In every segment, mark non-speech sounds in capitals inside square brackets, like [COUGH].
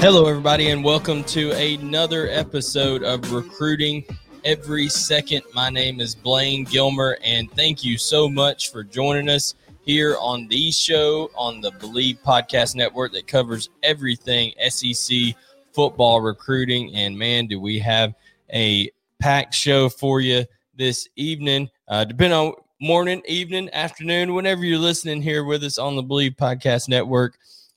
Hello, everybody, and welcome to another episode of Recruiting Every Second. My name is Blayne Gilmer, and thank you so much for joining us here on the show on the Bleav Podcast Network that covers everything SEC football recruiting. And man, do we have a packed show for you this evening, uh, depending on morning, evening, afternoon, whenever you're listening here with us on the Bleav Podcast Network.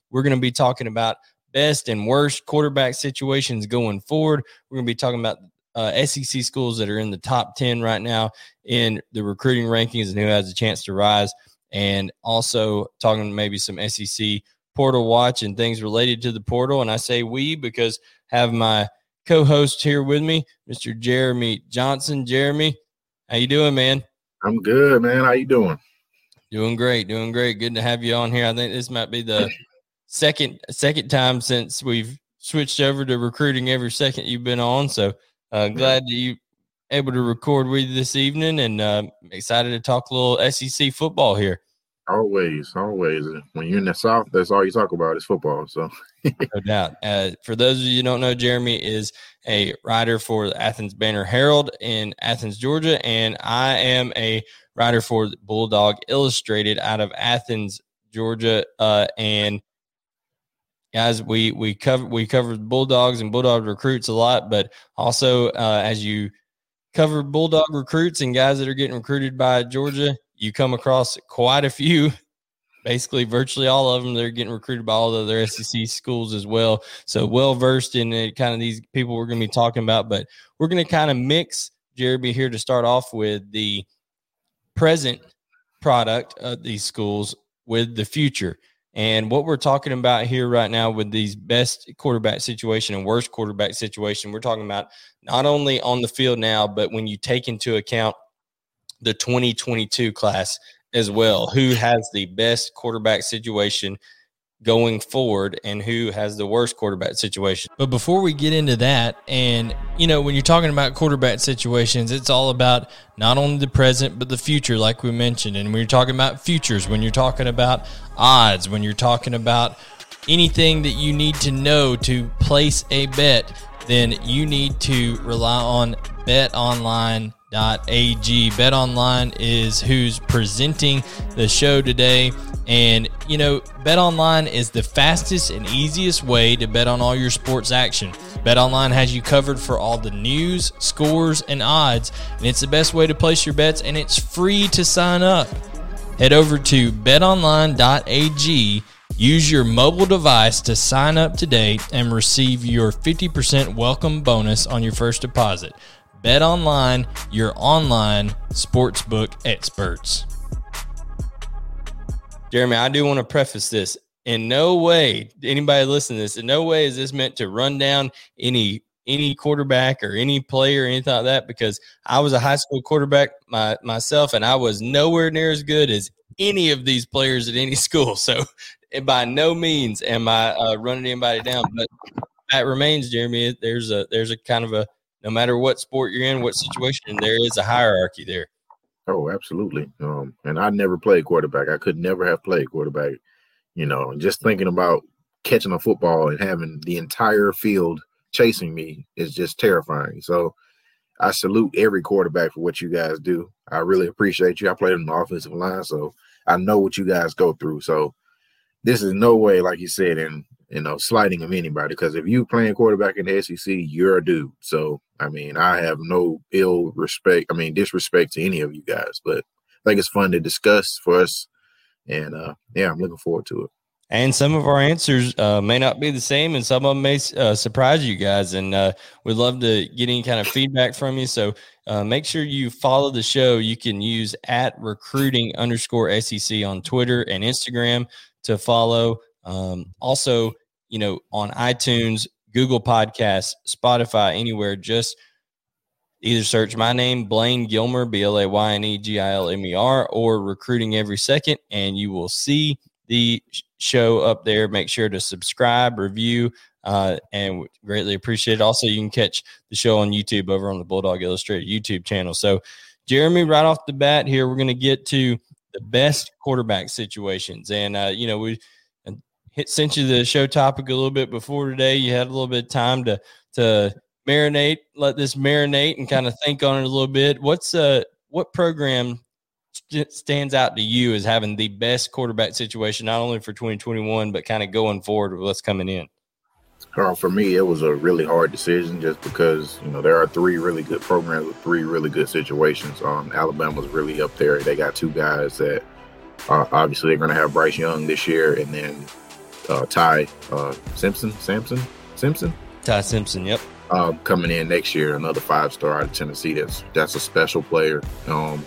We're going to be talking about best and worst quarterback situations going forward. We're going to be talking about uh, SEC schools that are in the top 10 right now in the recruiting rankings and who has a chance to rise. And also talking maybe some SEC portal watch and things related to the portal. And I say we because I have my co-host here with me, Mr. Jeremy Johnson. Jeremy, how you doing, man? I'm good, man. How you doing? Doing great, doing great. Good to have you on here. I think this might be the [LAUGHS] second second time since we've switched over to recruiting every second you've been on. So uh, glad that you able to record with you this evening, and uh, excited to talk a little SEC football here. Always, always. When you're in the South, that's all you talk about is football. So, [LAUGHS] no doubt. Uh, for those of you who don't know, Jeremy is a writer for the Athens Banner Herald in Athens, Georgia, and I am a writer for Bulldog Illustrated out of Athens, Georgia. Uh, and guys we we cover we covered bulldogs and bulldog recruits a lot but also uh, as you cover bulldog recruits and guys that are getting recruited by georgia you come across quite a few basically virtually all of them they're getting recruited by all the other sec schools as well. So well versed in it, kind of these people we're going to be talking about but we're going to kind of mix jeremy here to start off with the present product of these schools with the future and what we're talking about here right now with these best quarterback situation and worst quarterback situation, we're talking about not only on the field now, but when you take into account the 2022 class as well, who has the best quarterback situation going forward and who has the worst quarterback situation. But before we get into that, and you know, when you're talking about quarterback situations, it's all about not only the present but the future, like we mentioned. And when you're talking about futures, when you're talking about odds, when you're talking about anything that you need to know to place a bet, then you need to rely on betonline.ag. BetOnline is who's presenting the show today. And, you know, BetOnline is the fastest and easiest way to bet on all your sports action. BetOnline has you covered for all the news, scores, and odds, and it's the best way to place your bets, and it's free to sign up. Head over to betonline.ag, use your mobile device to sign up today, and receive your 50% welcome bonus on your first deposit. BetOnline, your online sportsbook experts. Jeremy, I do want to preface this. In no way, anybody listen to this, in no way is this meant to run down any any quarterback or any player or anything like that because I was a high school quarterback my, myself and I was nowhere near as good as any of these players at any [LAUGHS] school. So by no means am I uh, running anybody down, but that remains, Jeremy. There's a there's a kind of a no matter what sport you're in, what situation, there is a hierarchy there. Oh, absolutely. Um, and I never played quarterback. I could never have played quarterback. You know, just thinking about catching a football and having the entire field chasing me is just terrifying. So I salute every quarterback for what you guys do. I really appreciate you. I played in the offensive line, so I know what you guys go through. So this is no way, like you said, and you know, slighting of anybody because if you playing quarterback in the SEC, you're a dude. So I mean, I have no ill respect. I mean, disrespect to any of you guys, but I think it's fun to discuss for us. And uh, yeah, I'm looking forward to it. And some of our answers uh, may not be the same, and some of them may uh, surprise you guys. And uh, we'd love to get any kind of feedback from you. So uh, make sure you follow the show. You can use at recruiting underscore SEC on Twitter and Instagram to follow. Um, also, you know, on iTunes, Google Podcasts, Spotify, anywhere, just either search my name, Blayne Gilmer, B L A Y N E G I L M E R, or recruiting every second, and you will see the show up there. Make sure to subscribe, review, uh, and greatly appreciate it. Also, you can catch the show on YouTube over on the Bulldog Illustrated YouTube channel. So, Jeremy, right off the bat here, we're going to get to the best quarterback situations. And, uh, you know, we hit sent you the show topic a little bit before today. You had a little bit of time to to marinate, let this marinate, and kind of think on it a little bit. What's uh what program stands out to you as having the best quarterback situation, not only for 2021, but kind of going forward with what's coming in? Carl, for me, it was a really hard decision just because you know there are three really good programs with three really good situations. Um, Alabama's really up there. They got two guys that uh, obviously they're going to have Bryce Young this year, and then uh, Ty uh, Simpson, Samson, Simpson, Ty Simpson. Yep. Um, coming in next year, another five star out of Tennessee. That's that's a special player. Um,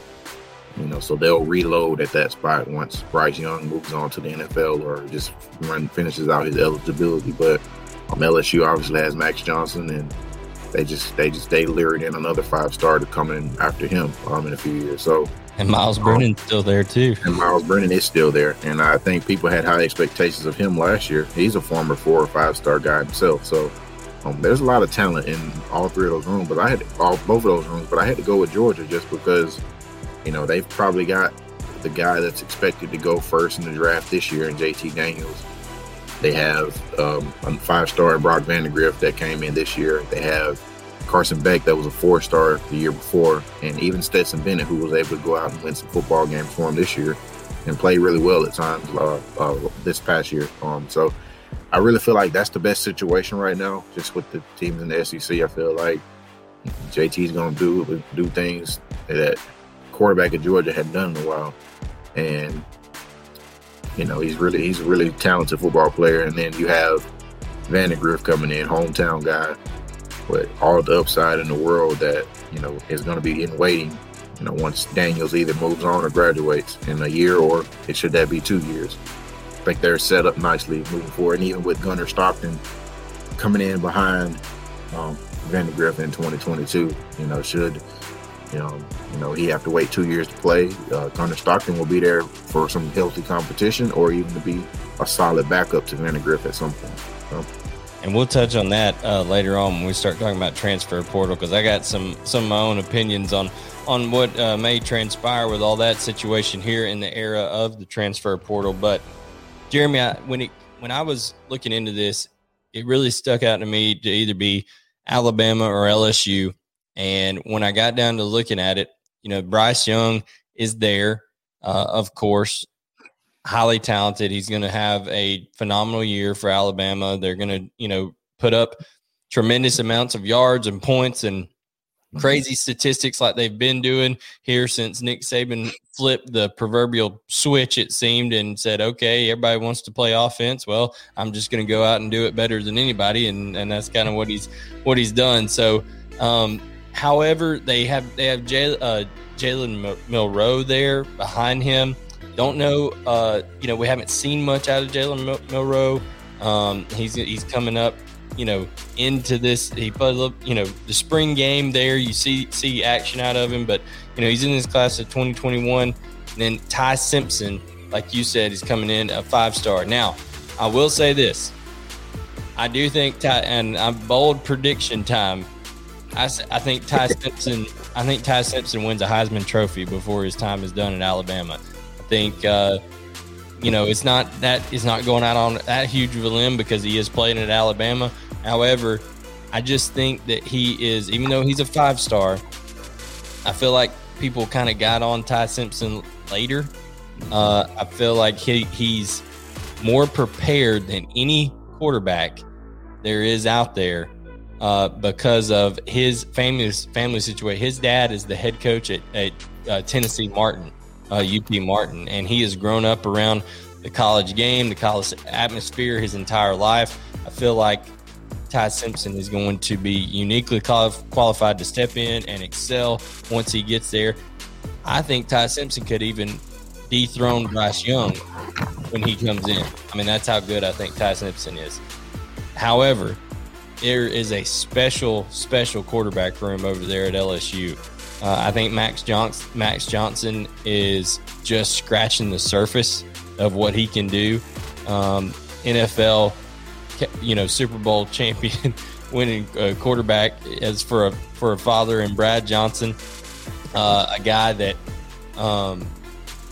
you know, so they'll reload at that spot once Bryce Young moves on to the NFL or just run finishes out his eligibility. But um, LSU obviously has Max Johnson, and they just they just they lured in another five star to come in after him um, in a few years. So and Myles Brennan's still there too. And Myles Brennan is still there. And I think people had high expectations of him last year. He's a former four or five star guy himself. So um, there's a lot of talent in all three of those rooms. But I had all both of those rooms. But I had to go with Georgia just because, you know, they've probably got the guy that's expected to go first in the draft this year, in JT Daniels. They have um, a five star Brock Vandagriff that came in this year. They have Carson Beck, that was a four star the year before, and even Stetson Bennett, who was able to go out and win some football games for him this year and play really well at times uh, uh, this past year. Um, so I really feel like that's the best situation right now, just with the teams in the SEC. I feel like JT's going to do do things that quarterback at Georgia had done in a while, and you know he's really he's a really talented football player. And then you have Vandagriff coming in, hometown guy but all the upside in the world that you know is going to be in waiting. You know, once Daniels either moves on or graduates in a year, or it should that be two years. I think they're set up nicely moving forward, and even with Gunnar Stockton coming in behind um, Vandagriff in 2022, you know, should you know, you know, he have to wait two years to play. Uh, Gunnar Stockton will be there for some healthy competition, or even to be a solid backup to Vandagriff at some point. So, and we'll touch on that uh, later on when we start talking about transfer portal because I got some some of my own opinions on on what uh, may transpire with all that situation here in the era of the transfer portal. But Jeremy, I, when it when I was looking into this, it really stuck out to me to either be Alabama or LSU. And when I got down to looking at it, you know, Bryce Young is there, uh, of course highly talented. He's going to have a phenomenal year for Alabama. They're going to, you know, put up tremendous amounts of yards and points and mm-hmm. crazy statistics like they've been doing here since Nick Saban flipped the proverbial switch, it seemed, and said, okay, everybody wants to play offense. Well, I'm just going to go out and do it better than anybody. And, and that's kind of what he's, what he's done. So, um, however, they have, they have Jay, uh, Jalen Milroe there behind him don't know. Uh, you know, we haven't seen much out of Jalen Mil- Milroe. Um, he's he's coming up. You know, into this. He played. You know, the spring game there. You see see action out of him, but you know he's in this class of 2021. And then Ty Simpson, like you said, he's coming in a five star. Now, I will say this. I do think Ty, and I'm bold prediction time. I, I think Ty [LAUGHS] Simpson. I think Ty Simpson wins a Heisman Trophy before his time is done in Alabama think uh, you know it's not that is not going out on that huge of a limb because he is playing at Alabama. However, I just think that he is, even though he's a five star, I feel like people kind of got on Ty Simpson later. Uh, I feel like he, he's more prepared than any quarterback there is out there uh, because of his family family situation. His dad is the head coach at, at uh, Tennessee Martin, uh, Martin, and he has grown up around the college game, the college atmosphere his entire life. I feel like Ty Simpson is going to be uniquely qualified to step in and excel once he gets there. I think Ty Simpson could even dethrone Bryce Young when he comes in. I mean, that's how good I think Ty Simpson is. However, there is a special, special quarterback room over there at LSU. Uh, I think Max Max Johnson is just scratching the surface of what he can do. Um, NFL, you know, Super Bowl [LAUGHS] champion, winning uh, quarterback as for a for a father and Brad Johnson, uh, a guy that, um,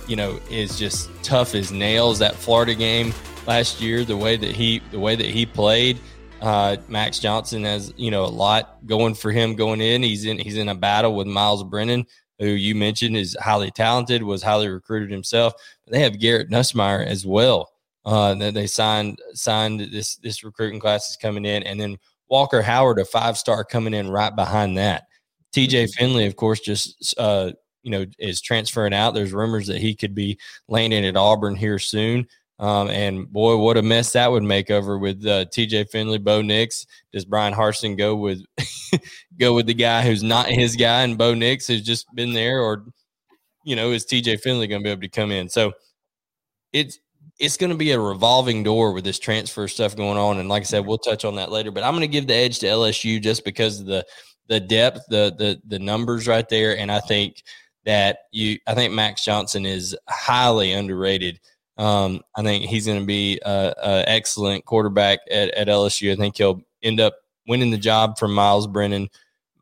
you know, is just tough as nails. That Florida game last year, the way that he the way that he played uh, Max Johnson has you know a lot going for him going in. He's in he's in a battle with Myles Brennan, who you mentioned is highly talented, was highly recruited himself. They have Garrett Nussmeier as well. Uh, that they signed signed this this recruiting class is coming in, and then Walker Howard, a five star, coming in right behind that. T.J. Mm-hmm. Finley, of course, just uh, you know is transferring out. There's rumors that he could be landing at Auburn here soon. Um, and boy, what a mess that would make over with uh, TJ Finley, Bo Nix. Does Bryan Harsin go with [LAUGHS] go with the guy who's not his guy, and Bo Nix has just been there, or you know, is TJ Finley going to be able to come in? So it's it's going to be a revolving door with this transfer stuff going on. And like I said, we'll touch on that later. But I'm going to give the edge to LSU just because of the the depth, the the the numbers right there, and I think that you, I think Max Johnson is highly underrated um, I think he's going to be an excellent quarterback at, at LSU. I think he'll end up winning the job from Myles Brennan.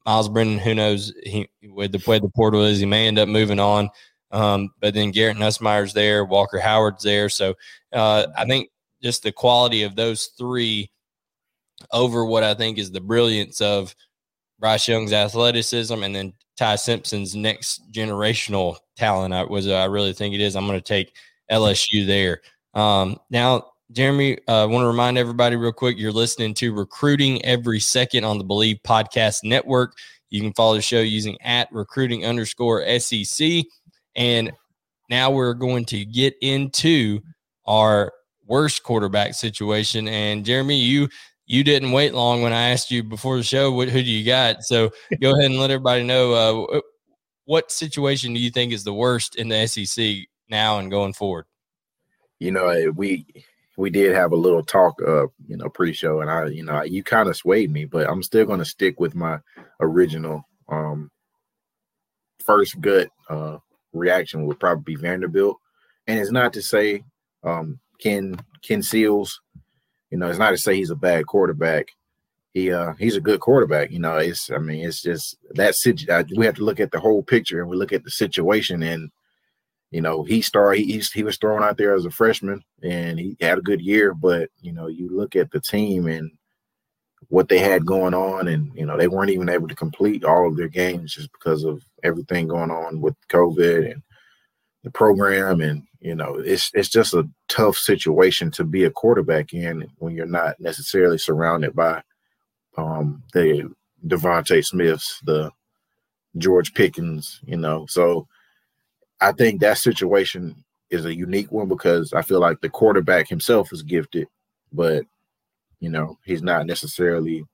Myles Brennan, who knows he with the way the portal is, he may end up moving on. Um, but then Garrett Nussmeier's there, Walker Howard's there. So uh, I think just the quality of those three over what I think is the brilliance of Bryce Young's athleticism and then Ty Simpson's next generational talent. I was I really think it is. I'm going to take LSU there. Um, now, Jeremy, I uh, want to remind everybody real quick you're listening to Recruiting Every Second on the Bleav Podcast Network. You can follow the show using at recruiting underscore SEC. And now we're going to get into our worst quarterback situation. And Jeremy, you you didn't wait long when I asked you before the show what who do you got. So go ahead and let everybody know uh, what situation do you think is the worst in the SEC now and going forward? You know, eh, we we did have a little talk, uh, you know, pre-show, and I, you know, you kind of swayed me, but I'm still going to stick with my original um first gut uh reaction would probably be Vanderbilt, and it's not to say um Ken Ken Seals, you know, it's not to say he's a bad quarterback. He uh he's a good quarterback. You know, it's I mean it's just that we have to look at the whole picture and we look at the situation and you know, he started, he, he was thrown out there as a freshman and he had a good year, but, you know, you look at the team and what they had going on, and, you know, they weren't even able to complete all of their games just because of everything going on with COVID and the program. And, you know, it's, it's just a tough situation to be a quarterback in when you're not necessarily surrounded by um, the DeVonta Smiths, the George Pickens, you know, so, I think that situation is a unique one because I feel like the quarterback himself is gifted, but you know, he's not necessarily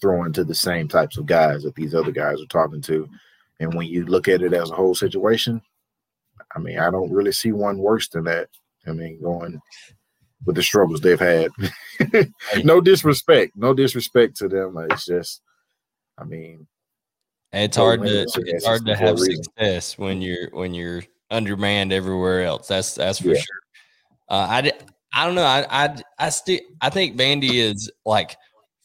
throwing to the same types of guys that these other guys are talking to. And when you look at it as a whole situation, I mean, I don't really see one worse than that. I mean, going with the struggles they've had. [LAUGHS] no disrespect, no disrespect to them. It's just, I mean, it's hard to it's hard to have success when you're when you're undermanned everywhere else. That's that's for yeah. sure. Uh, I I don't know. I I I still I think Vandy is like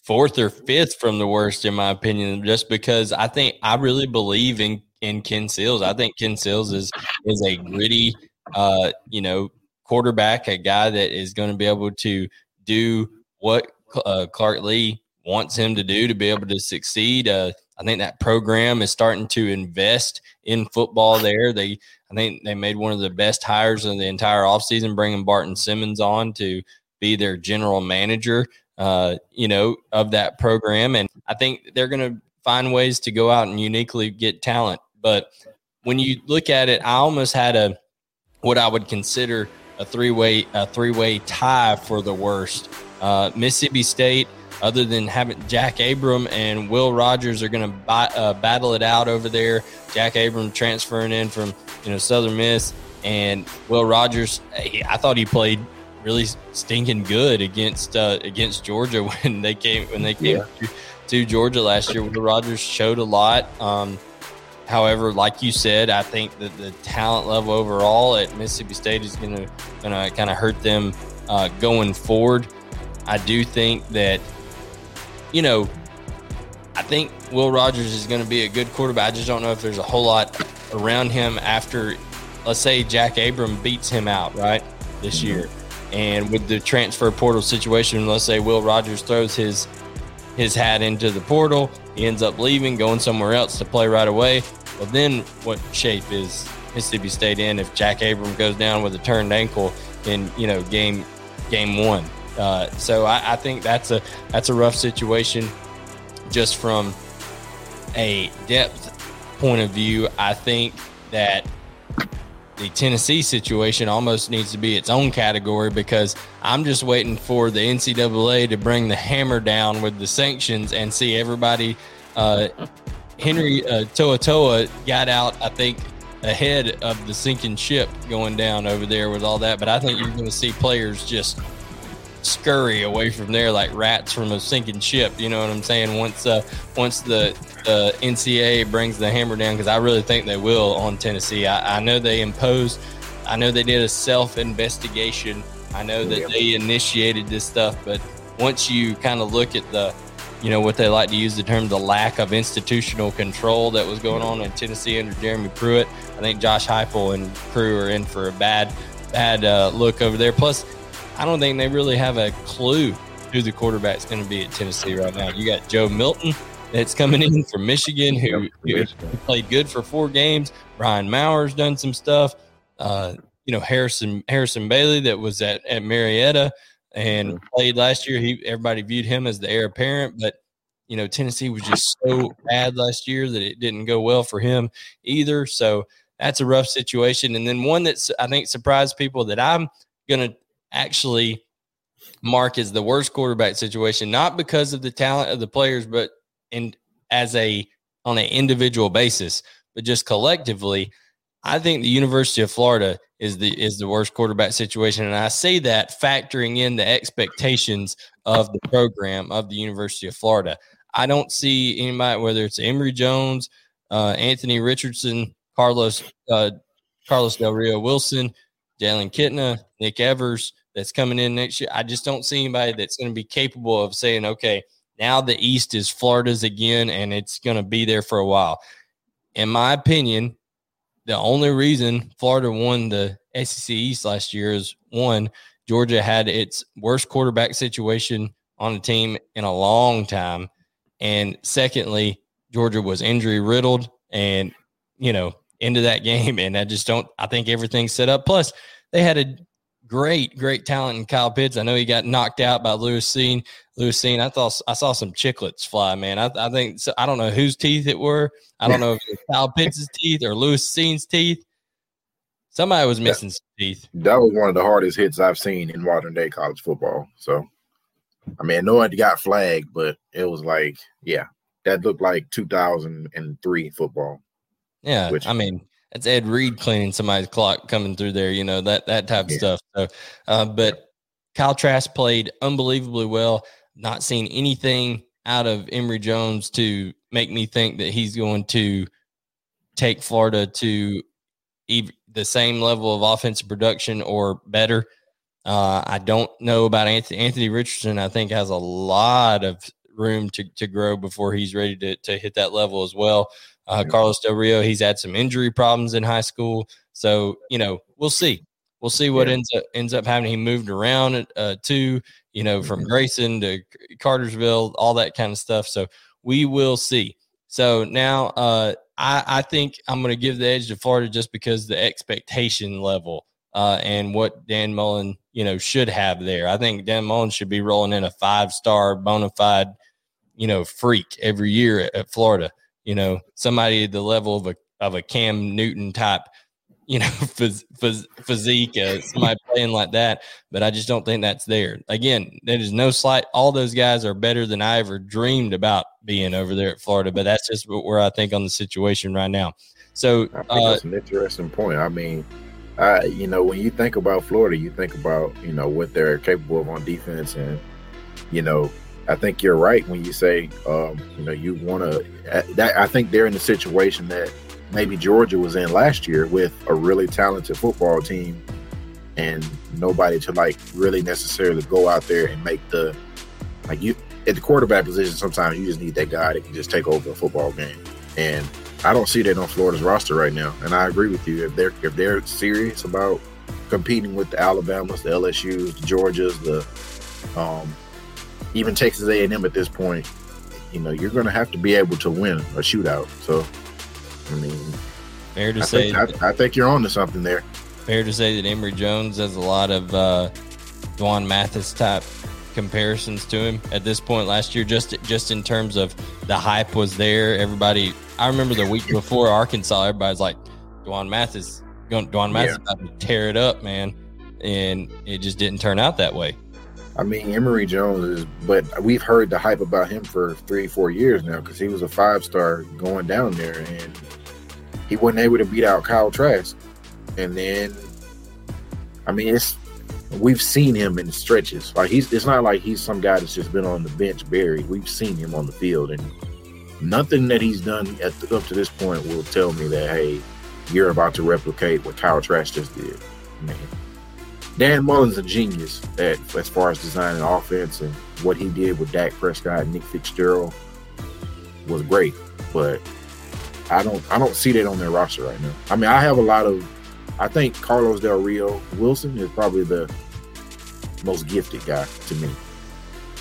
fourth or fifth from the worst in my opinion, just because I think I really believe in in Ken Seals. I think Ken Seals is is a gritty, uh, you know, quarterback, a guy that is going to be able to do what uh, Clark Lea wants him to do to be able to succeed. Uh, I think that program is starting to invest in football there. They I think they made one of the best hires of the entire offseason, bringing Barton Simmons on to be their general manager, uh, you know, of that program. And I think they're going to find ways to go out and uniquely get talent. But when you look at it, I almost had a what I would consider a three way a three way tie for the worst. Uh, Mississippi State other than having Jack Abram and Will Rogers are going to uh, battle it out over there. Jack Abram transferring in from you know Southern Miss, and Will Rogers. I thought he played really stinking good against uh, against Georgia [LAUGHS] when they came when they came yeah. to, to, Georgia last year. Will Rogers showed a lot. Um, however, like you said, I think that the talent level overall at Mississippi State is going to going to kind of hurt them uh, going forward. I do think that you know, I think Will Rogers is going to be a good quarterback. I just don't know if there's a whole lot around him after, let's say, Jack Abram beats him out, right, this mm-hmm. year. And with the transfer portal situation, let's say Will Rogers throws his his hat into the portal, he ends up leaving, going somewhere else to play right away. Well, then what shape is Mississippi State in if Jack Abram goes down with a turned ankle in you know game game one? Uh, so I, I, think that's a that's a rough situation, just from a depth point of view. I think that the Tennessee situation almost needs to be its own category because I'm just waiting for the NCAA to bring the hammer down with the sanctions and see everybody. Uh, Henry uh, Toa got out, I think, ahead of the sinking ship going down over there with all that. But I think you're going to see players just scurry away from there like rats from a sinking ship. You know what I'm saying? Once uh, once the the NCAA brings the hammer down, because I really think they will on Tennessee. I, I know they imposed. I know they did a self investigation. I know that they initiated this stuff, but once you kind of look at the, you know, what they like to use the term, the lack of institutional control that was going on in Tennessee under Jeremy Pruitt, I think Josh Heupel and crew are in for a bad, bad uh, look over there. Plus, I don't think they really have a clue who the quarterback's going to be at Tennessee right now. You got Joe Milton that's coming in from Michigan, who, who played good for four games. Brian Maurer done some stuff. Uh, you know Harrison Harrison Bailey that was at at Marietta and played last year. He everybody viewed him as the heir apparent, but you know Tennessee was just so bad last year that it didn't go well for him either. So that's a rough situation. And then one that's I think surprised people that I'm going to actually mark as the worst quarterback situation, not because of the talent of the players, but in as a on an individual basis, but just collectively. I think the University of Florida is the is the worst quarterback situation, and I say that factoring in the expectations of the program of the University of Florida. I don't see anybody, whether it's Emory Jones, uh, Anthony Richardson, Carlos uh, Carlos Del Rio Wilson, Jalen Kitna, Nick Evers, that's coming in next year. I just don't see anybody that's going to be capable of saying, okay, now the East is Florida's again, and it's going to be there for a while. In my opinion, the only reason Florida won the SEC East last year is one, Georgia had its worst quarterback situation on the team in a long time. And secondly, Georgia was injury riddled and, you know, into that game. And I just don't, I think everything's set up. Plus, they had a great, great talent in Kyle Pitts. I know he got knocked out by Lewis Cine. Lewis Cine, I thought I saw some chiclets fly, man. I, I think so, I don't know whose teeth it were. I don't know if it was [LAUGHS] Kyle Pitts' teeth or Lewis Cine's teeth. Somebody was missing some teeth. That was one of the hardest hits I've seen in modern day college football. So, I mean, I know it got flagged, but it was like, yeah, that looked like 2003 football. Yeah, which, I mean, that's Ed Reed cleaning somebody's clock coming through there, you know, that that type of yeah. stuff. So uh, but Kyle Trask played unbelievably well. Not seeing anything out of Emory Jones to make me think that he's going to take Florida to ev- the same level of offensive production or better. Uh, I don't know about Anthony, Anthony Richardson. I think has a lot of room to, to grow before he's ready to, to hit that level as well. Uh, Carlos Del Rio, he's had some injury problems in high school, so you know we'll see. We'll see what yeah. ends up ends up happening. He moved around uh, too, you know, from mm-hmm. Grayson to Cartersville, all that kind of stuff. So we will see. So now, uh, I, I think I'm going to give the edge to Florida just because the expectation level uh, and what Dan Mullen, you know, should have there. I think Dan Mullen should be rolling in a five star bona fide, you know, freak every year at, at Florida. You know, somebody at the level of a of a Cam Newton type you know, [LAUGHS] phys- phys- physique, uh, somebody playing like that. But I just don't think that's there. Again, there is no slight. All those guys are better than I ever dreamed about being over there at Florida. But that's just where I think on the situation right now. So I think uh, that's an interesting point. I mean, I you know when you think about Florida, you think about you know what they're capable of on defense, and you know I think you're right when you say um, you know you want to. That I think they're in the situation that maybe Georgia was in last year with a really talented football team and nobody to like really necessarily go out there and make the like you at the quarterback position sometimes you just need that guy that can just take over a football game and I don't see that on Florida's roster right now and I agree with you if they're if they're serious about competing with the Alabamas the LSU's the Georgias the um even Texas A&M at this point you know you're going to have to be able to win a shootout so I mean, fair to I say, think, I, I, think you're on to something there. Fair to say that Emory Jones has a lot of uh, Dwan Mathis type comparisons to him at this point last year. Just just in terms of the hype was there. Everybody, I remember the week before Arkansas, everybody's like, Dwan Mathis, Dwan Mathis yeah. about to tear it up, man, and it just didn't turn out that way. I mean, Emory Jones is, but we've heard the hype about him for three, four years now because he was a five star going down there and he wasn't able to beat out Kyle Trask. And then, I mean, it's we've seen him in stretches. Like he's, it's not like he's some guy that's just been on the bench buried. We've seen him on the field, and nothing that he's done the, up to this point will tell me that hey, you're about to replicate what Kyle Trask just did. Dan Mullen's a genius at as far as designing offense and what he did with Dak Prescott and Nick Fitzgerald was great, but I don't I don't see that on their roster right now. I mean, I have a lot of I think Carlos Del Rio Wilson is probably the most gifted guy to me.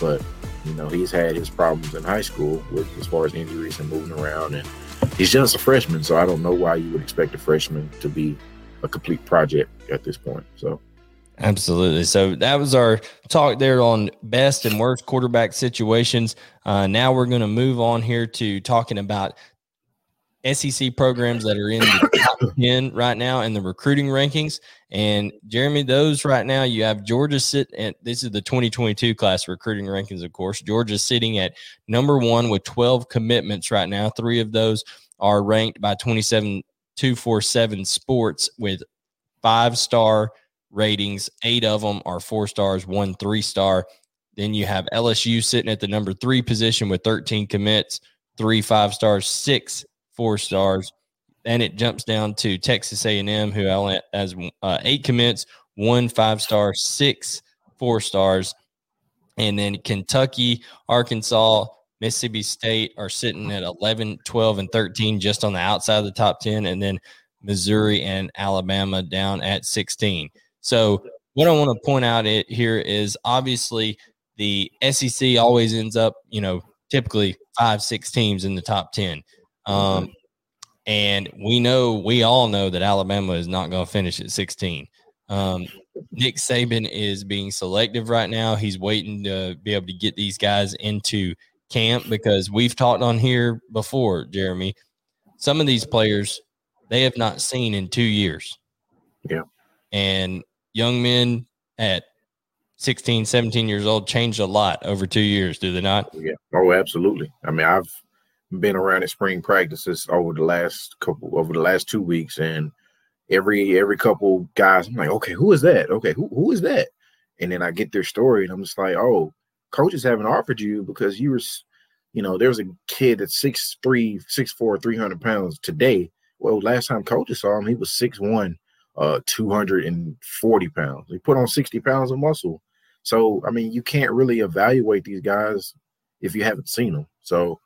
But, you know, he's had his problems in high school with as far as injuries and moving around and he's just a freshman, so I don't know why you would expect a freshman to be a complete project at this point. So Absolutely. So that was our talk there on best and worst quarterback situations. Uh, now we're going to move on here to talking about SEC programs that are in the [COUGHS] top 10 right now in the recruiting rankings. And Jeremy, those right now, you have Georgia sit at this is the 2022 class recruiting rankings, of course. Georgia sitting at number one with 12 commitments right now. Three of those are ranked by 27247 Sports with five star ratings. Eight of them are four stars, one three star. Then you have LSU sitting at the number three position with 13 commits, three five stars, six four stars. Then it jumps down to Texas A&M, who has uh, eight commits, one five star, six four stars, and then Kentucky, Arkansas, Mississippi State are sitting at 11, 12, and 13, just on the outside of the top 10, and then Missouri and Alabama down at 16. So, what I want to point out it here is obviously the SEC always ends up, you know, typically five, six teams in the top 10. Um, and we know, we all know that Alabama is not going to finish at 16. Um, Nick Saban is being selective right now. He's waiting to be able to get these guys into camp because we've talked on here before, Jeremy. Some of these players they have not seen in two years. Yeah. And young men at 16, 17 years old changed a lot over two years, do they not? Oh, yeah. Oh, absolutely. I mean, I've been around in spring practices over the last couple over the last two weeks, and every every couple guys, I'm like, okay, who is that? Okay, who who is that? And then I get their story, and I'm just like, oh, coaches haven't offered you because you were, you know, there was a kid that's six three, six four, three hundred pounds today. Well, last time coaches saw him, he was six one, uh, two hundred and forty pounds. He put on sixty pounds of muscle. So I mean, you can't really evaluate these guys if you haven't seen them. So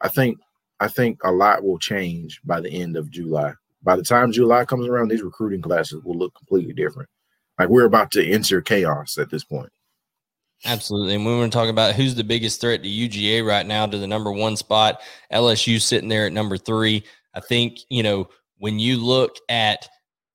I think I think a lot will change by the end of July. By the time July comes around, these recruiting classes will look completely different. Like we're about to enter chaos at this point. Absolutely. And we want to talk about who's the biggest threat to UGA right now to the number one spot. LSU sitting there at number three. I think, you know, when you look at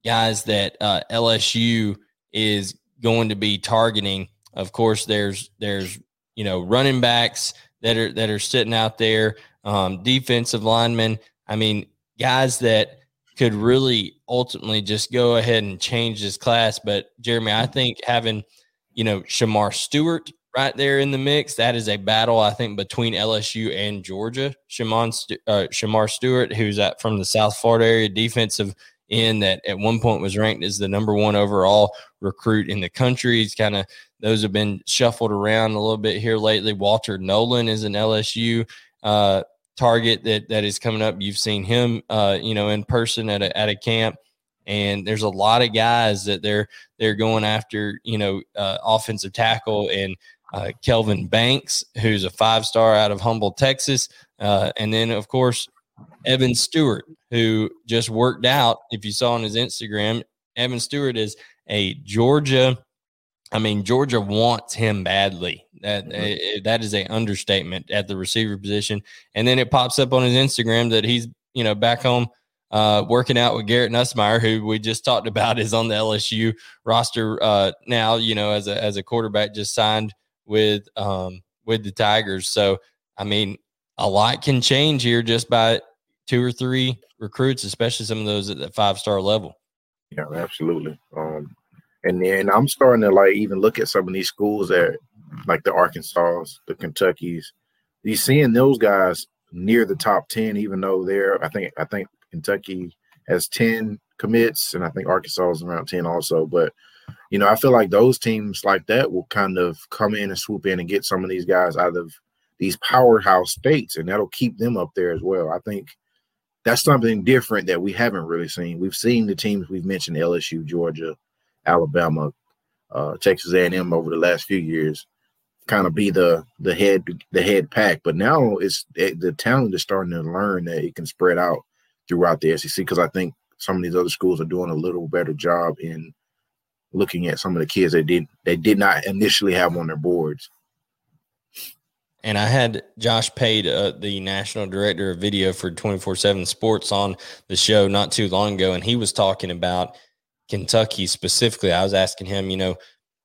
guys that uh, LSU is going to be targeting. Of course, there's there's you know running backs that are that are sitting out there, um, defensive linemen. I mean, guys that could really ultimately just go ahead and change this class. But Jeremy, I think having you know Shemar Stewart right there in the mix, that is a battle I think between LSU and Georgia. Uh, Shemar Stewart, who's at from the South Florida area, defensive end that at one point was ranked as the number one overall recruit in the country. He's kind of those have been shuffled around a little bit here lately. Walter Nolen is an LSU uh, target that that is coming up. You've seen him, uh, you know, in person at a, at a camp, and there's a lot of guys that they're they're going after, you know, uh, offensive tackle and uh, Kelvin Banks, who's a five star out of Humble, Texas, uh, and then of course Evan Stewart, who just worked out. If you saw on his Instagram, Evan Stewart is a Georgia. I mean, Georgia wants him badly. That mm-hmm. that is a understatement at the receiver position. And then it pops up on his Instagram that he's you know back home uh, working out with Garrett Nussmeier, who we just talked about, is on the LSU roster uh, now. You know, as a as a quarterback, just signed with um, with the Tigers. So I mean, a lot can change here just by two or three recruits, especially some of those at the five star level. Yeah, absolutely. Um, and then I'm starting to like even look at some of these schools that like the Arkansas, the Kentuckys. You seeing those guys near the top ten, even though they're I think I think Kentucky has ten commits, and I think Arkansas is around ten also. But you know, I feel like those teams like that will kind of come in and swoop in and get some of these guys out of these powerhouse states, and that'll keep them up there as well. I think that's something different that we haven't really seen. We've seen the teams we've mentioned: LSU, Georgia, Alabama, uh, Texas A&M over the last few years, kind of be the the head the head pack. But now it's it, the talent is starting to learn that it can spread out throughout the SEC because I think some of these other schools are doing a little better job in looking at some of the kids they did they did not initially have on their boards and I had Josh Pate, uh, the national director of video for 24 7 Sports, on the show not too long ago. And he was talking about Kentucky specifically. I was asking him, you know,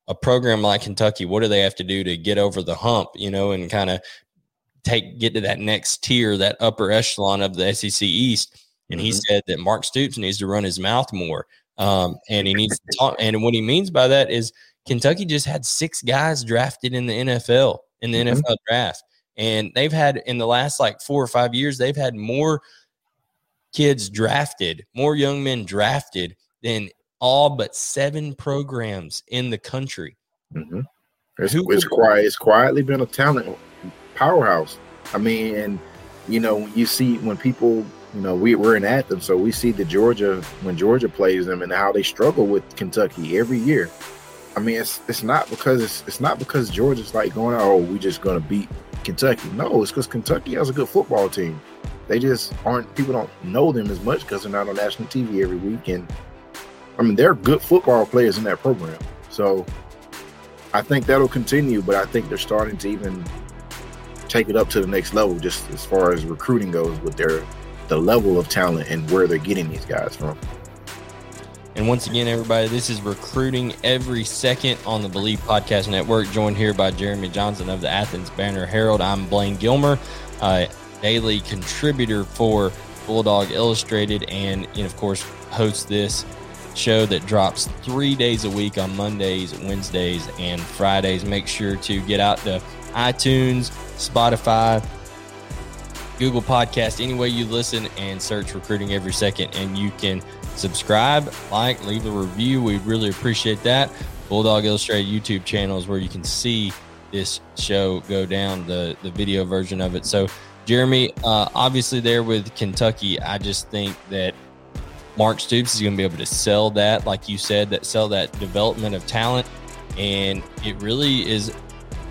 a program like Kentucky, what do they have to do to get over the hump, you know, and kind of take get to that next tier, that upper echelon of the SEC East? And he mm-hmm. said that Mark Stoops needs to run his mouth more. Um, and he needs to [LAUGHS] talk. And what he means by that is Kentucky just had six guys drafted in the NFL in the mm-hmm. NFL draft. And they've had in the last like four or five years, they've had more kids drafted, more young men drafted than all but seven programs in the country. Mm-hmm. It's, it's, quiet, it's quietly been a talent powerhouse. I mean, and you know, you see when people, you know, we, we're in Athens, so we see the Georgia when Georgia plays them and how they struggle with Kentucky every year. I mean, it's it's not because it's it's not because Georgia's like going, oh, we just gonna beat Kentucky. No, it's because Kentucky has a good football team. They just aren't. People don't know them as much because they're not on national TV every week. And I mean, they're good football players in that program. So I think that'll continue. But I think they're starting to even take it up to the next level, just as far as recruiting goes, with their the level of talent and where they're getting these guys from. And once again, everybody, this is recruiting every second on the Bleav Podcast Network. Joined here by Jeremy Johnson of the Athens Banner Herald. I'm Blayne Gilmer, uh, daily contributor for Bulldog Illustrated, and, and of course, host this show that drops three days a week on Mondays, Wednesdays, and Fridays. Make sure to get out to iTunes, Spotify, Google Podcast, any way you listen, and search Recruiting Every Second, and you can subscribe, like, leave a review. We'd really appreciate that. Bulldog Illustrated YouTube channel is where you can see this show go down, the, the video version of it. So, Jeremy, uh, obviously, there with Kentucky, I just think that Mark Stoops is going to be able to sell that, like you said, that sell that development of talent. And it really is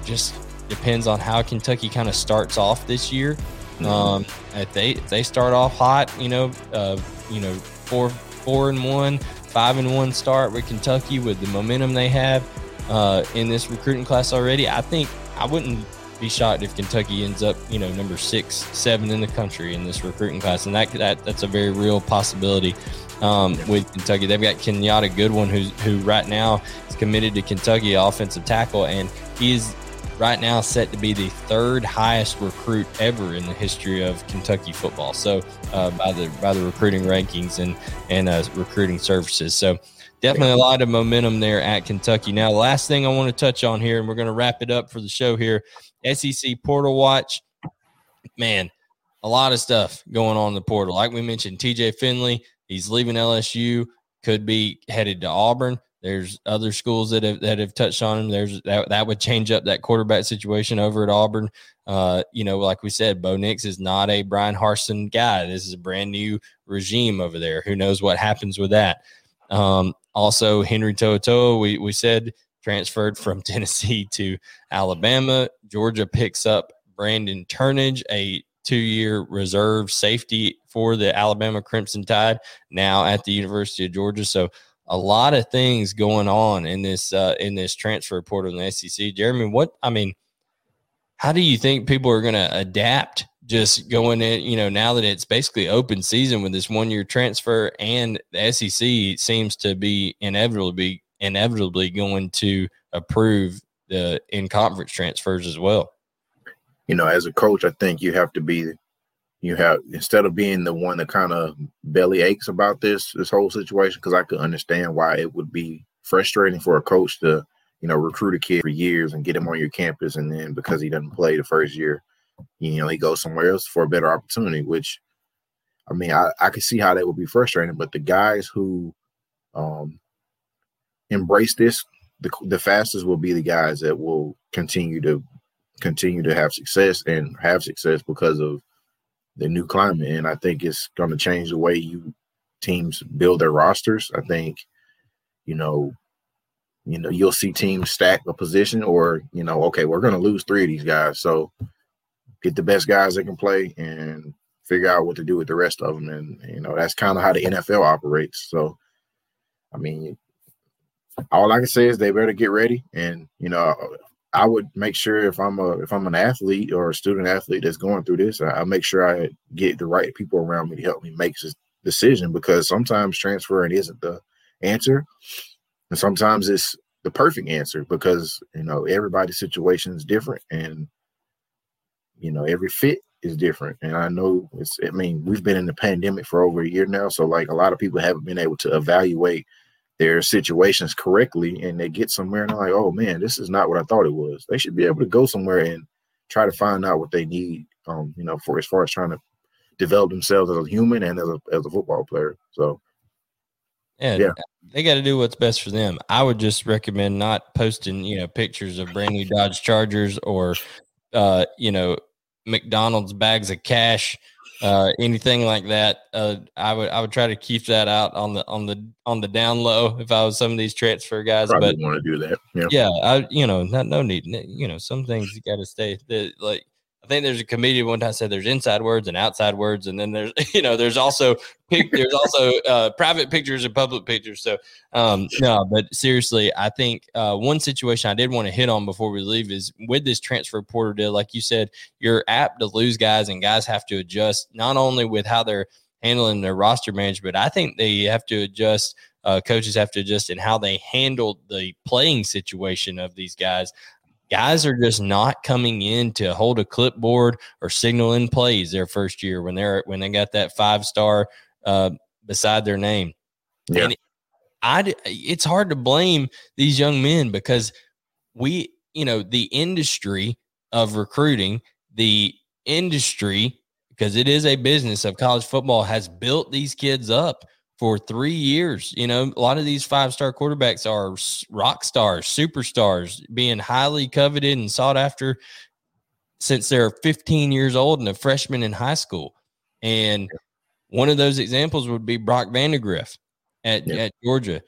just depends on how Kentucky kind of starts off this year. Mm-hmm. Um, if they if they start off hot, you know, uh, you know, four four and one, five and one start with Kentucky with the momentum they have uh, in this recruiting class already. I think I wouldn't be shocked if Kentucky ends up, you know, number six, seven in the country in this recruiting class, and that that that's a very real possibility um, with Kentucky. They've got Kiyaunta Goodwin, who's who right now is committed to Kentucky offensive tackle, and he is right now set to be the third highest recruit ever in the history of Kentucky football. So uh, by the by the recruiting rankings and and uh, recruiting services. So definitely a lot of momentum there at Kentucky. Now, the last thing I want to touch on here, and we're going to wrap it up for the show here SEC Portal Watch. Man, a lot of stuff going on in the portal. Like we mentioned, TJ Finley, he's leaving LSU, could be headed to Auburn. There's other schools that have that have touched on him. There's that that would change up that quarterback situation over at Auburn. Uh, you know, like we said, Bo Nix is not a Bryan Harsin guy. This is a brand new regime over there. Who knows what happens with that? Um, also, Henry To'oTo'o, we, we said transferred from [LAUGHS] Tennessee to Alabama. Georgia picks up Brandon Turnage, a two year reserve safety for the Alabama Crimson Tide, now at the University of Georgia. So, a lot of things going on in this uh, in this transfer portal in the SEC. Jeremy, what I mean, how do you think people are going to adapt just going in, you know, now that it's basically open season with this one year transfer and the SEC seems to be inevitably be inevitably going to approve the in conference transfers as well. You know, as a coach, I think you have to be you have instead of being the one that kind of belly aches about this this whole situation because I could understand why it would be frustrating for a coach to you know recruit a kid for years and get him on your campus and then because he doesn't play the first year you know, he goes somewhere else for a better opportunity, which I mean, I, I could see how that would be frustrating, but the guys who um embrace this the, the fastest will be the guys that will continue to continue to have success and have success because of the new climate. And I think it's going to change the way you teams build their rosters. I think, you know, you know, you'll see teams stack a position or, you know, okay, we're going to lose three of these guys. So get the best guys that can play and figure out what to do with the rest of them. And you know, that's kind of how the NFL operates. So, I mean, all I can say is they better get ready. And you know, I would make sure if I'm a if I'm an athlete or a student athlete that's going through this, I, I make sure I get the right people around me to help me make this decision because sometimes transferring isn't the answer, and sometimes it's the perfect answer because you know everybody's situation is different and you know, every fit is different. And I know it's, I mean, we've been in the pandemic for over a year now. So, like, a lot of people haven't been able to evaluate their situations correctly and they get somewhere and they're like, oh man, this is not what I thought it was. They should be able to go somewhere and try to find out what they need, um, you know, for as far as trying to develop themselves as a human and as a, as a football player. So, yeah, yeah. they got to do what's best for them. I would just recommend not posting, you know, pictures of brand new Dodge Chargers or, uh, you know, McDonald's bags of cash, uh, anything like that. Uh, I would I would try to keep that out on the on the on the down low if I was some of these transfer guys. Probably but want to do that. Yeah, yeah. I you know not no need. You know some things you got to stay. The, like I think there's a comedian one time said there's inside words and outside words, and then there's [LAUGHS] you know there's also there's also uh, private pictures and public pictures. So um, no, but seriously, I think uh, one situation I did want to hit on before we leave is with this transfer portal deal. Like you said, you're apt to lose guys, and guys have to adjust not only with how they're handling their roster management. I think they have to adjust. Uh, coaches have to adjust in how they handle the playing situation of these guys guys are just not coming in to hold a clipboard or signal in plays their first year when they're when they got that five star uh, beside their name. Yeah. And I it's hard to blame these young men because we, you know, the industry of recruiting, the industry because it is a business of college football has built these kids up for three years. You know, a lot of these five star quarterbacks are rock stars, superstars, being highly coveted and sought after since they're 15 years old and a freshman in high school. And one of those examples would be Brock Vandagriff at, yep. at Georgia.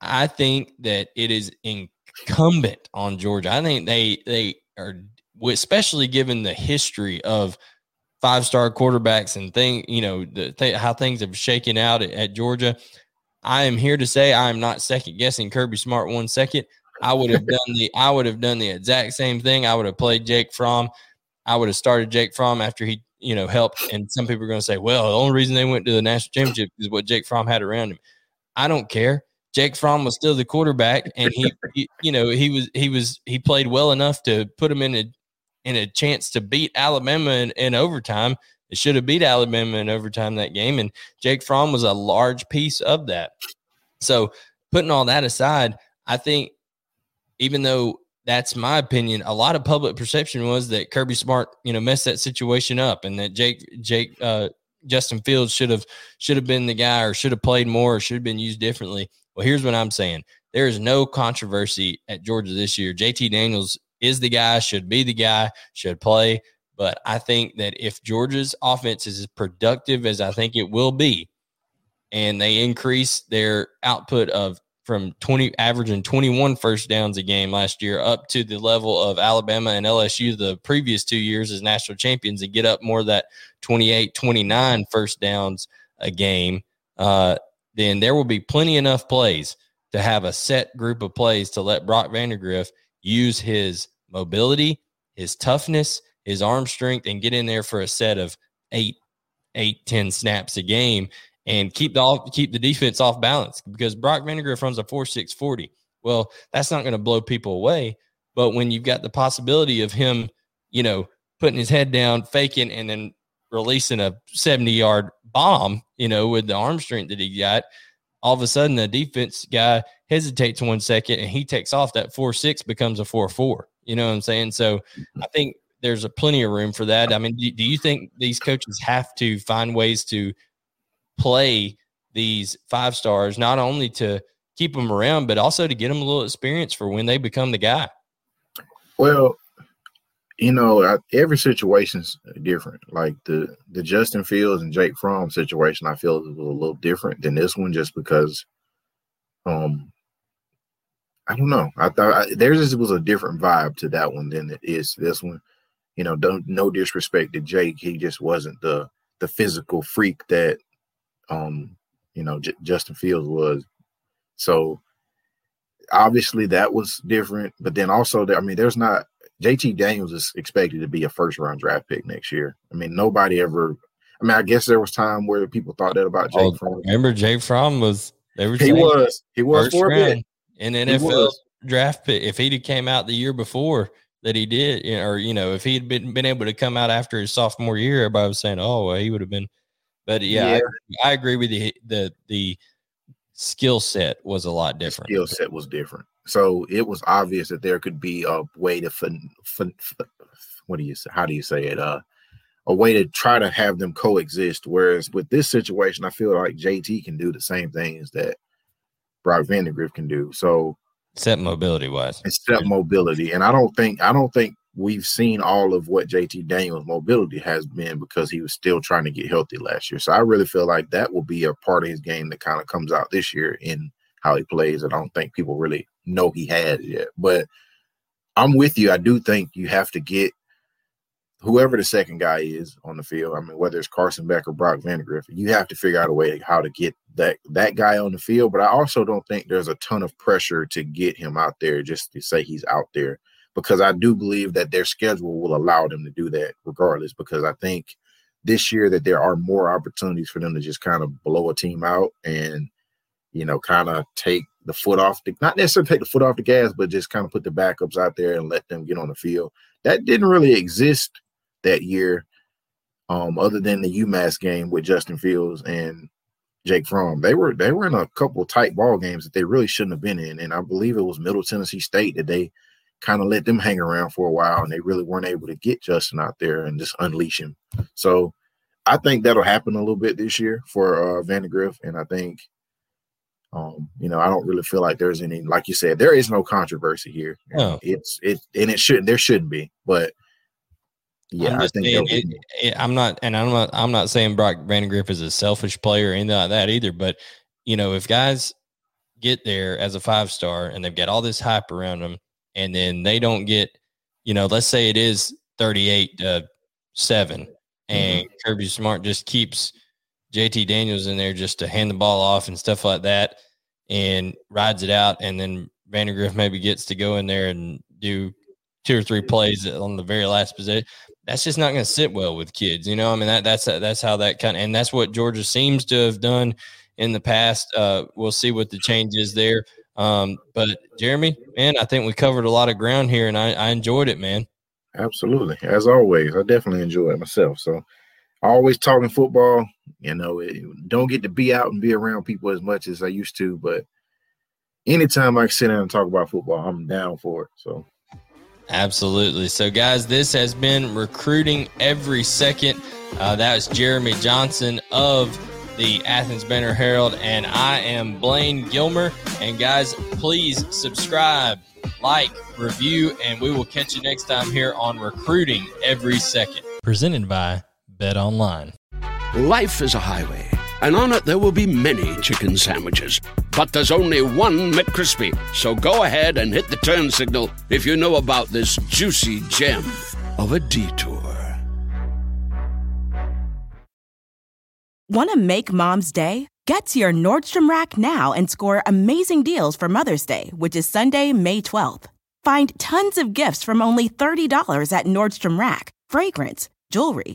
I think that it is incumbent on Georgia. I think they they are especially given the history of five star quarterbacks and thing, you know, the th- how things have shaken out at, at, Georgia. I am here to say I am not second guessing Kirby Smart one second. I would have done the I would have done the exact same thing. I would have played Jake Fromm. I would have started Jake Fromm after he, you know, helped. And some people are going to say, well, the only reason they went to the national championship is what Jake Fromm had around him. I don't care. Jake Fromm was still the quarterback, and he, he, you know, he was he was he played well enough to put him in a in a chance to beat Alabama in, in overtime. It should have beat Alabama in overtime that game, and Jake Fromm was a large piece of that. So, putting all that aside, I think even though that's my opinion. A lot of public perception was that Kirby Smart, you know, messed that situation up, and that Jake Jake uh, Justin Fields should have should have been the guy, or should have played more, or should have been used differently. Well, here's what I'm saying: there is no controversy at Georgia this year. JT Daniels is the guy, should be the guy, should play. But I think that if Georgia's offense is as productive as I think it will be, and they increase their output of from 20 averaging 21 first downs a game last year up to the level of Alabama and LSU the previous two years as national champions and get up more that 28 29 first downs a game uh, then there will be plenty enough plays to have a set group of plays to let Brock Vandagriff use his mobility, his toughness, his arm strength, and get in there for a set of eight, eight, ten snaps a game and keep the off, keep the defense off balance because Brock Vandagriff runs a four six forty. Well, that's not going to blow people away. But when you've got the possibility of him, you know, putting his head down, faking, and then releasing a 70 yard bomb, you know, with the arm strength that he got, all of a sudden the defense guy hesitates one second and he takes off. That four six becomes a four four. You know what I'm saying? So I think there's a plenty of room for that. I mean, do, do you think these coaches have to find ways to play these five stars, not only to keep them around, but also to get them a little experience for when they become the guy. Well, you know, every situation's different. Like the the Justin Fields and Jake Fromm situation, I feel is a little different than this one, just because, um, I don't know. I thought I, theirs was a different vibe to that one than it is this one. You know, don't no disrespect to Jake, he just wasn't the the physical freak that um, you know, J- Justin Fields was. So obviously that was different, but then also I mean, there's not JT Daniels is expected to be a first round draft pick next year. I mean, nobody ever. I mean, I guess there was time where people thought that about Jake oh, Fromm. Remember, Jake Fromm was. Were he was. He was for a bit. in NFL draft pick. If he'd came out the year before that he did, or you know, if he'd been been able to come out after his sophomore year, everybody was saying, "Oh, well, he would have been." But yeah, yeah. I, I, agree with you. The the skill set was a lot different. Skill set was different. So it was obvious that there could be a way to fin, fin, what do you say? How do you say it? Uh, a way to try to have them coexist. Whereas with this situation, I feel like JT can do the same things that Brock Vandagriff can do. So set mobility wise, set mobility, and I don't think I don't think we've seen all of what JT Daniels' mobility has been because he was still trying to get healthy last year. So I really feel like that will be a part of his game that kind of comes out this year in how he plays. I don't think people really know he has yet. But I'm with you. I do think you have to get whoever the second guy is on the field. I mean, whether it's Carson Beck or Brock Vandagriff, you have to figure out a way how to get that that guy on the field. But I also don't think there's a ton of pressure to get him out there just to say he's out there because I do believe that their schedule will allow them to do that regardless. Because I think this year that there are more opportunities for them to just kind of blow a team out and you know kind of take the foot off the not necessarily take the foot off the gas, but just kind of put the backups out there and let them get on the field. That didn't really exist that year, um, other than the UMass game with Justin Fields and Jake Fromm. They were they were in a couple tight ball games that they really shouldn't have been in, and I believe it was Middle Tennessee State that they kind of let them hang around for a while and they really weren't able to get Justin out there and just unleash him. So I think that'll happen a little bit this year for uh. And I think um, you know, I don't really feel like there's any like you said, there is no controversy here. No. It's it and it shouldn't there shouldn't be, but yeah, I think saying, it, it, I'm not, and I'm not, I'm not saying Brock Vandagriff is a selfish player or anything like that either. But you know, if guys get there as a five star and they've got all this hype around them, and then they don't get, you know, let's say it is 38 to 7 and mm-hmm. Kirby Smart just keeps JT Daniels in there just to hand the ball off and stuff like that and rides it out and then Vandagriff maybe gets to go in there and do two or three plays on the very last position. That's just not going to sit well with kids, you know. I mean, that that's that's how that kind of, and that's what Georgia seems to have done in the past. Uh, we'll see what the change is there. Um, but Jeremy, man, I think we covered a lot of ground here, and I, I enjoyed it, man. Absolutely, as always, I definitely enjoy it myself. So, always talking football. You know, don't get to be out and be around people as much as I used to, but anytime I can sit down and talk about football, I'm down for it. So. Absolutely. So, guys, this has been recruiting every second. Uh, that was Jeremy Johnson of the Athens Banner Herald, and I am Blayne Gilmer. And, guys, please subscribe, like, review, and we will catch you next time here on Recruiting Every Second. Presented by Bet Online. Life is a highway, and on it there will be many chicken sandwiches. But there's only one McCrispy. So go ahead and hit the turn signal if you know about this juicy gem of a detour. Want to make mom's day? Get to your Nordstrom Rack now and score amazing deals for Mother's Day, which is Sunday, May 12th. Find tons of gifts from only $30 at Nordstrom Rack fragrance, jewelry,